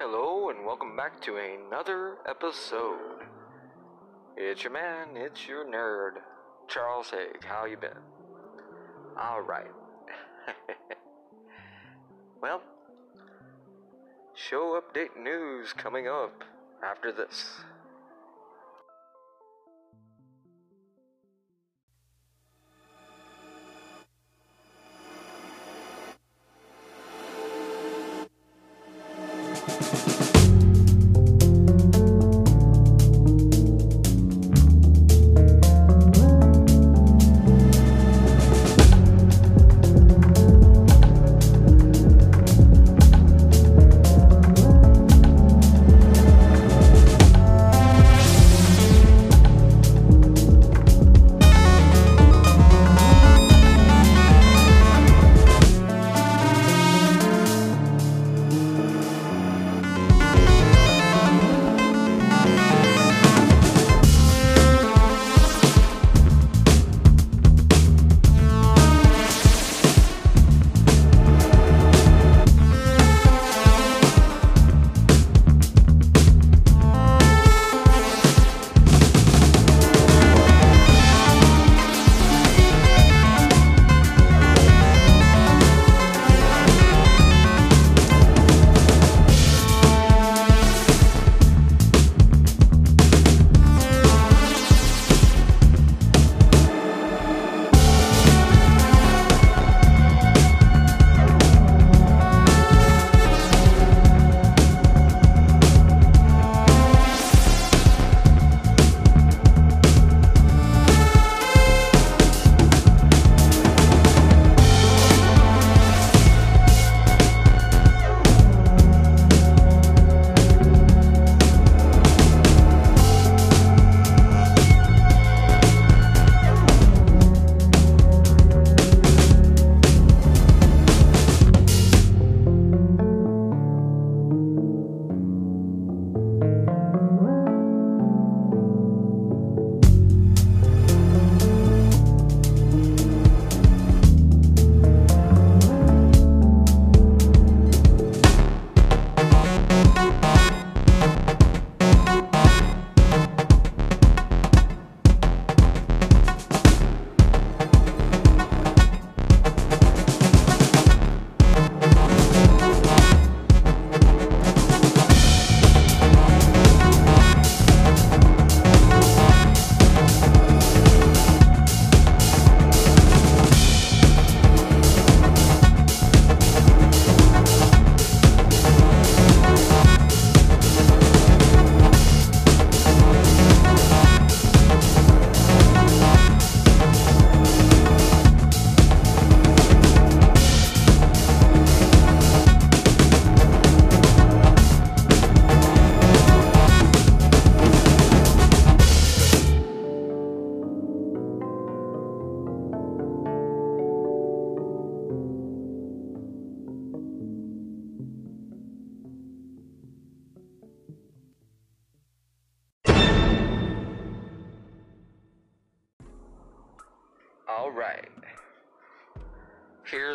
Hello and welcome back to another episode. It's your man, it's your nerd, Charles Haig. How you been? All right. well, show update news coming up after this.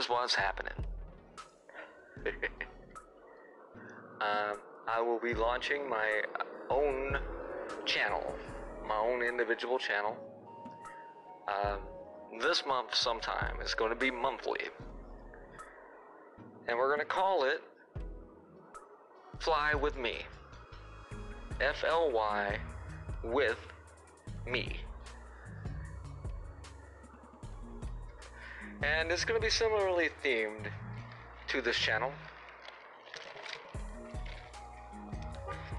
What's happening. um, I will be launching my own channel, my own individual channel. Um, this month, sometime, it's going to be monthly. And we're going to call it Fly With Me. F L Y with me. And it's going to be similarly themed to this channel.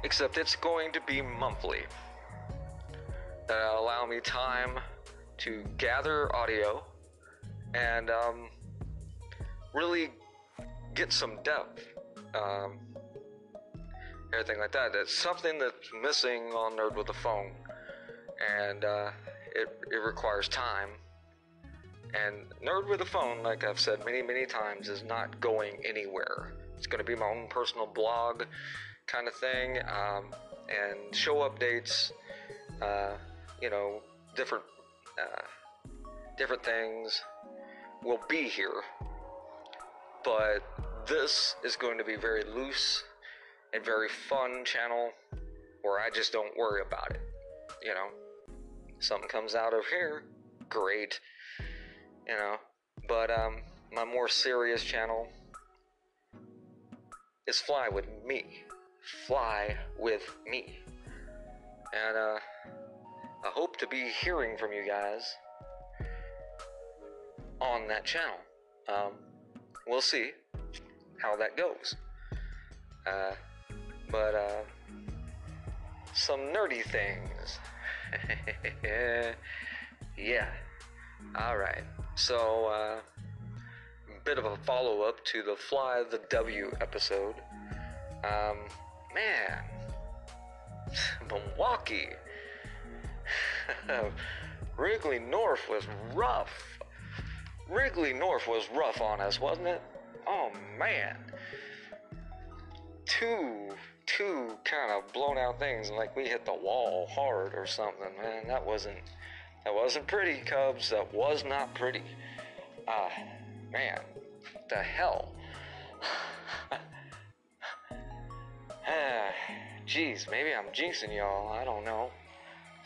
Except it's going to be monthly. That'll allow me time to gather audio and um, really get some depth. Um, everything like that. That's something that's missing on Nerd with a Phone. And uh, it, it requires time. And Nerd with a Phone, like I've said many, many times, is not going anywhere. It's going to be my own personal blog kind of thing, um, and show updates, uh, you know, different, uh, different things will be here. But this is going to be very loose and very fun channel where I just don't worry about it. You know, something comes out of here, great. You know, but um, my more serious channel is Fly with Me. Fly with Me. And uh, I hope to be hearing from you guys on that channel. Um, we'll see how that goes. Uh, but uh, some nerdy things. yeah. All right. So, uh, bit of a follow up to the Fly the W episode. Um, man, Milwaukee. Wrigley North was rough. Wrigley North was rough on us, wasn't it? Oh man. Two, two kind of blown out things, like we hit the wall hard or something, man. That wasn't, that wasn't pretty, Cubs. That was not pretty. Ah, uh, man, the hell. Jeez, maybe I'm jinxing y'all. I don't know.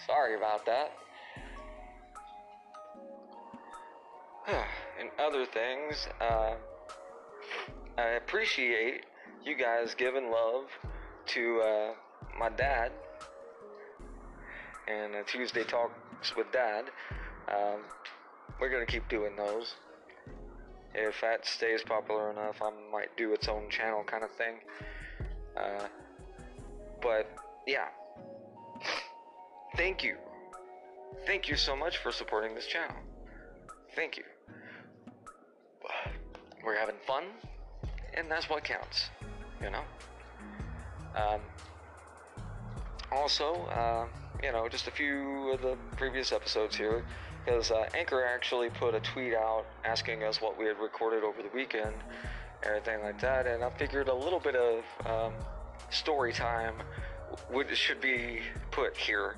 Sorry about that. and other things, uh, I appreciate you guys giving love to uh, my dad and uh, Tuesday Talks with Dad. Um, we're to keep doing those. If that stays popular enough, I might do its own channel kind of thing. Uh, but yeah, thank you. Thank you so much for supporting this channel. Thank you. We're having fun, and that's what counts, you know? Um, also, uh, you know, just a few of the previous episodes here, because uh, Anchor actually put a tweet out asking us what we had recorded over the weekend, everything like that, and I figured a little bit of um, story time would should be put here.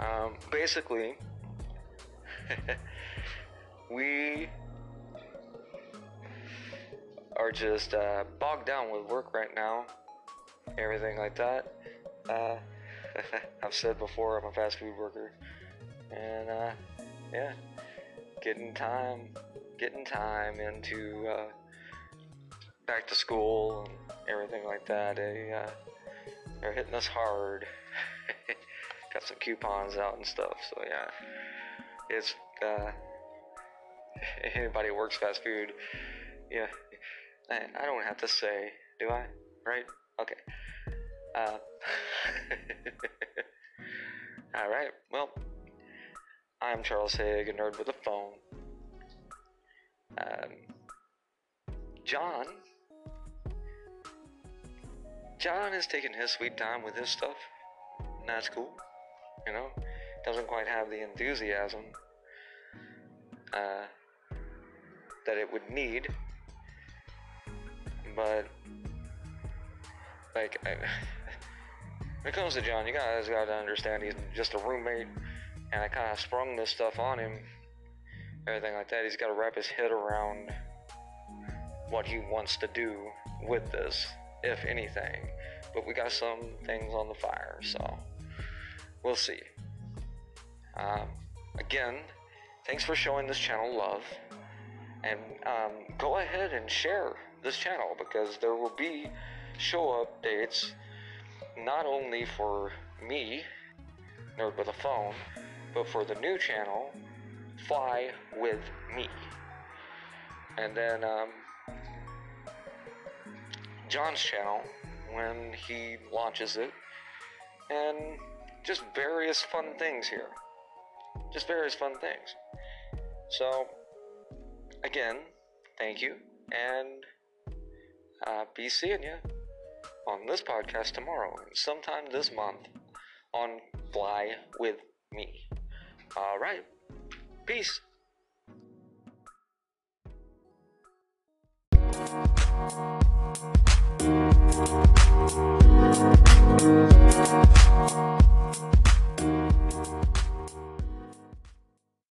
Um, basically, we are just uh, bogged down with work right now, everything like that. Uh, I've said before I'm a fast food worker, and uh, yeah, getting time, getting time into uh, back to school and everything like that. They, uh, they're hitting us hard. Got some coupons out and stuff, so yeah, it's uh, anybody who works fast food, yeah. I, I don't have to say, do I? Right? Okay. Uh, all right. Well, I'm Charles Haig, a nerd with a phone. Um, John. John is taking his sweet time with his stuff. And that's cool. You know, doesn't quite have the enthusiasm uh, that it would need. But, like, I, when it comes to John, you guys gotta understand he's just a roommate, and I kind of sprung this stuff on him, everything like that. He's got to wrap his head around what he wants to do with this, if anything. But we got some things on the fire, so we'll see. Um, again, thanks for showing this channel love, and um, go ahead and share this channel because there will be show updates not only for me, Nerd with a Phone, but for the new channel, Fly with Me. And then um, John's channel when he launches it, and just various fun things here. Just various fun things. So, again, thank you, and uh, be seeing you on this podcast tomorrow sometime this month on Fly with Me. All right. Peace.